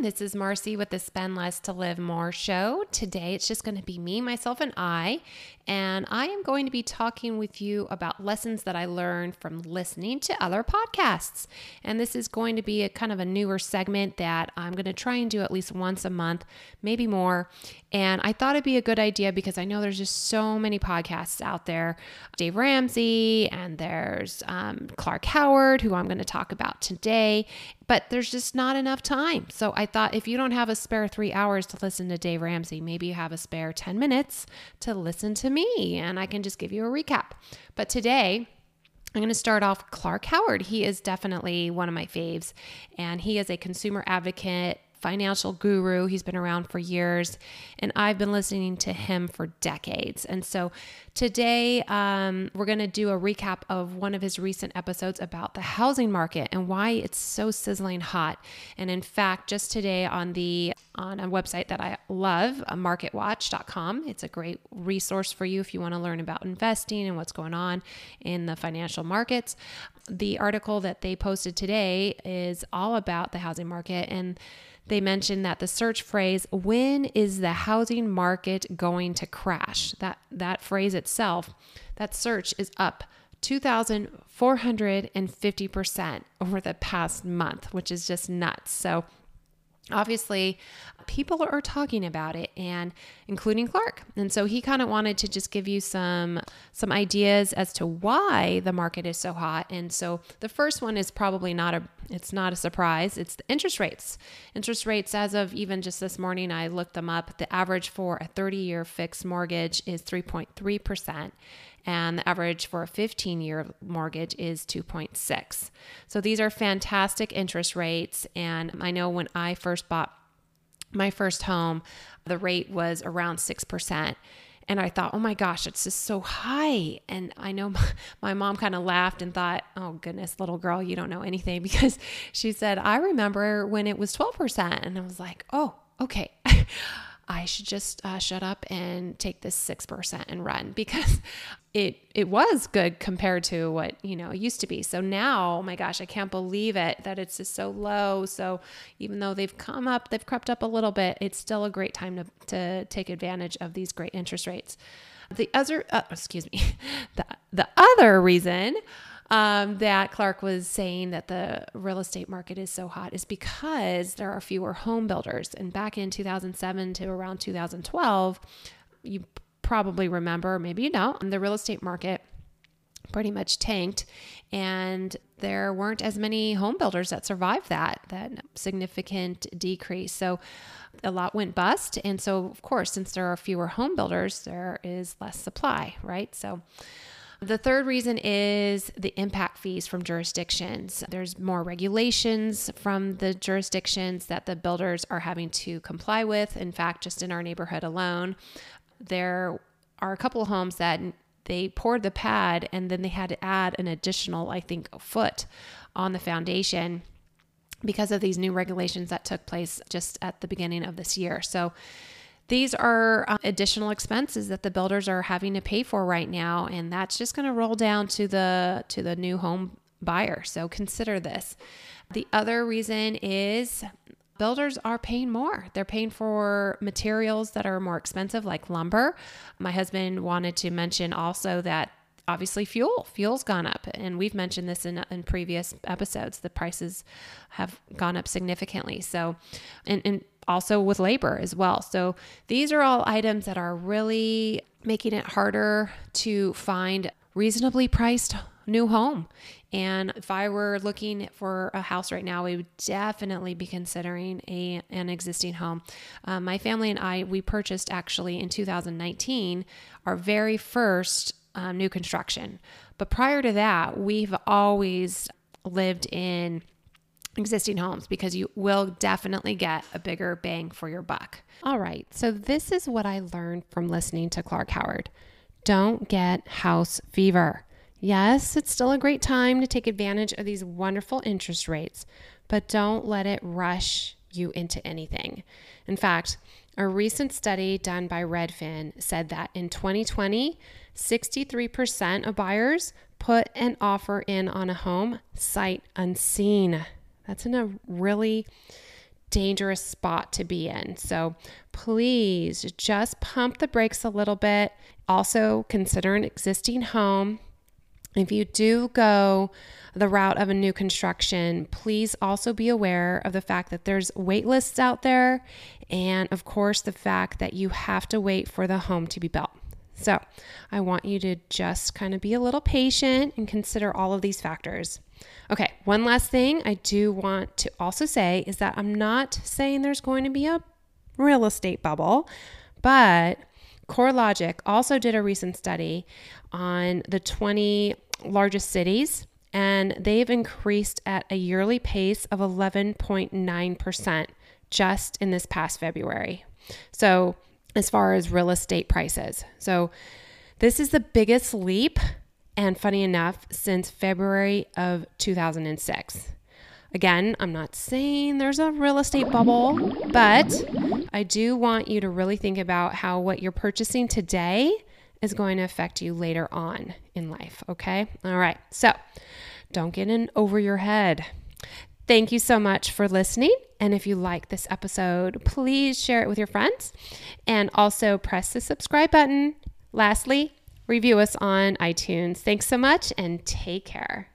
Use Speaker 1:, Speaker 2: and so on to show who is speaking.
Speaker 1: This is Marcie with the Spend Less to Live More show. Today it's just going to be me, myself, and I. And I am going to be talking with you about lessons that I learned from listening to other podcasts. And this is going to be a kind of a newer segment that I'm going to try and do at least once a month, maybe more. And I thought it'd be a good idea because I know there's just so many podcasts out there Dave Ramsey, and there's um, Clark Howard, who I'm going to talk about today. But there's just not enough time. So I thought if you don't have a spare three hours to listen to Dave Ramsey, maybe you have a spare 10 minutes to listen to me and I can just give you a recap. But today, I'm going to start off Clark Howard. He is definitely one of my faves, and he is a consumer advocate financial guru. He's been around for years, and I've been listening to him for decades. And so today, um, we're going to do a recap of one of his recent episodes about the housing market and why it's so sizzling hot. And in fact, just today on the on a website that I love, uh, marketwatch.com, it's a great resource for you if you want to learn about investing and what's going on in the financial markets. The article that they posted today is all about the housing market and they mentioned that the search phrase when is the housing market going to crash that that phrase itself that search is up 2450% over the past month which is just nuts so obviously people are talking about it and including Clark. And so he kind of wanted to just give you some some ideas as to why the market is so hot. And so the first one is probably not a it's not a surprise. It's the interest rates. Interest rates as of even just this morning I looked them up. The average for a 30-year fixed mortgage is 3.3% and the average for a 15 year mortgage is 2.6. So these are fantastic interest rates and I know when I first bought my first home, the rate was around 6%. And I thought, oh my gosh, it's just so high. And I know my mom kind of laughed and thought, oh goodness, little girl, you don't know anything because she said, I remember when it was 12%. And I was like, oh, okay. I should just uh, shut up and take this 6% and run because it it was good compared to what you know it used to be. So now oh my gosh i can't believe it that it's just so low. So even though they've come up they've crept up a little bit it's still a great time to, to take advantage of these great interest rates. The other uh, excuse me the, the other reason um, that Clark was saying that the real estate market is so hot is because there are fewer home builders. And back in 2007 to around 2012, you probably remember, maybe you don't, the real estate market pretty much tanked and there weren't as many home builders that survived that that significant decrease. So a lot went bust. And so of course since there are fewer home builders there is less supply right? So the third reason is the impact fees from jurisdictions. There's more regulations from the jurisdictions that the builders are having to comply with. In fact, just in our neighborhood alone, there are a couple of homes that they poured the pad and then they had to add an additional, I think, foot on the foundation because of these new regulations that took place just at the beginning of this year. So these are uh, additional expenses that the builders are having to pay for right now and that's just going to roll down to the to the new home buyer. So consider this. The other reason is builders are paying more. They're paying for materials that are more expensive, like lumber. My husband wanted to mention also that obviously fuel fuel's gone up and we've mentioned this in, in previous episodes the prices have gone up significantly so and, and also with labor as well. So these are all items that are really making it harder to find reasonably priced new home. And if I were looking for a house right now, we would definitely be considering a an existing home. Um, my family and I we purchased actually in 2019 our very first um, new construction. But prior to that, we've always lived in existing homes because you will definitely get a bigger bang for your buck. All right, so this is what I learned from listening to Clark Howard. Don't get house fever. Yes, it's still a great time to take advantage of these wonderful interest rates, but don't let it rush you into anything. In fact, a recent study done by Redfin said that in 2020, 63% of buyers put an offer in on a home sight unseen. That's in a really dangerous spot to be in. So please just pump the brakes a little bit. Also, consider an existing home. If you do go the route of a new construction, please also be aware of the fact that there's wait lists out there and of course the fact that you have to wait for the home to be built. So, I want you to just kind of be a little patient and consider all of these factors. Okay, one last thing I do want to also say is that I'm not saying there's going to be a real estate bubble, but CoreLogic also did a recent study on the 20 largest cities, and they've increased at a yearly pace of 11.9% just in this past February. So, as far as real estate prices. So, this is the biggest leap, and funny enough, since February of 2006. Again, I'm not saying there's a real estate bubble, but I do want you to really think about how what you're purchasing today is going to affect you later on in life. Okay. All right. So don't get in over your head. Thank you so much for listening. And if you like this episode, please share it with your friends and also press the subscribe button. Lastly, review us on iTunes. Thanks so much and take care.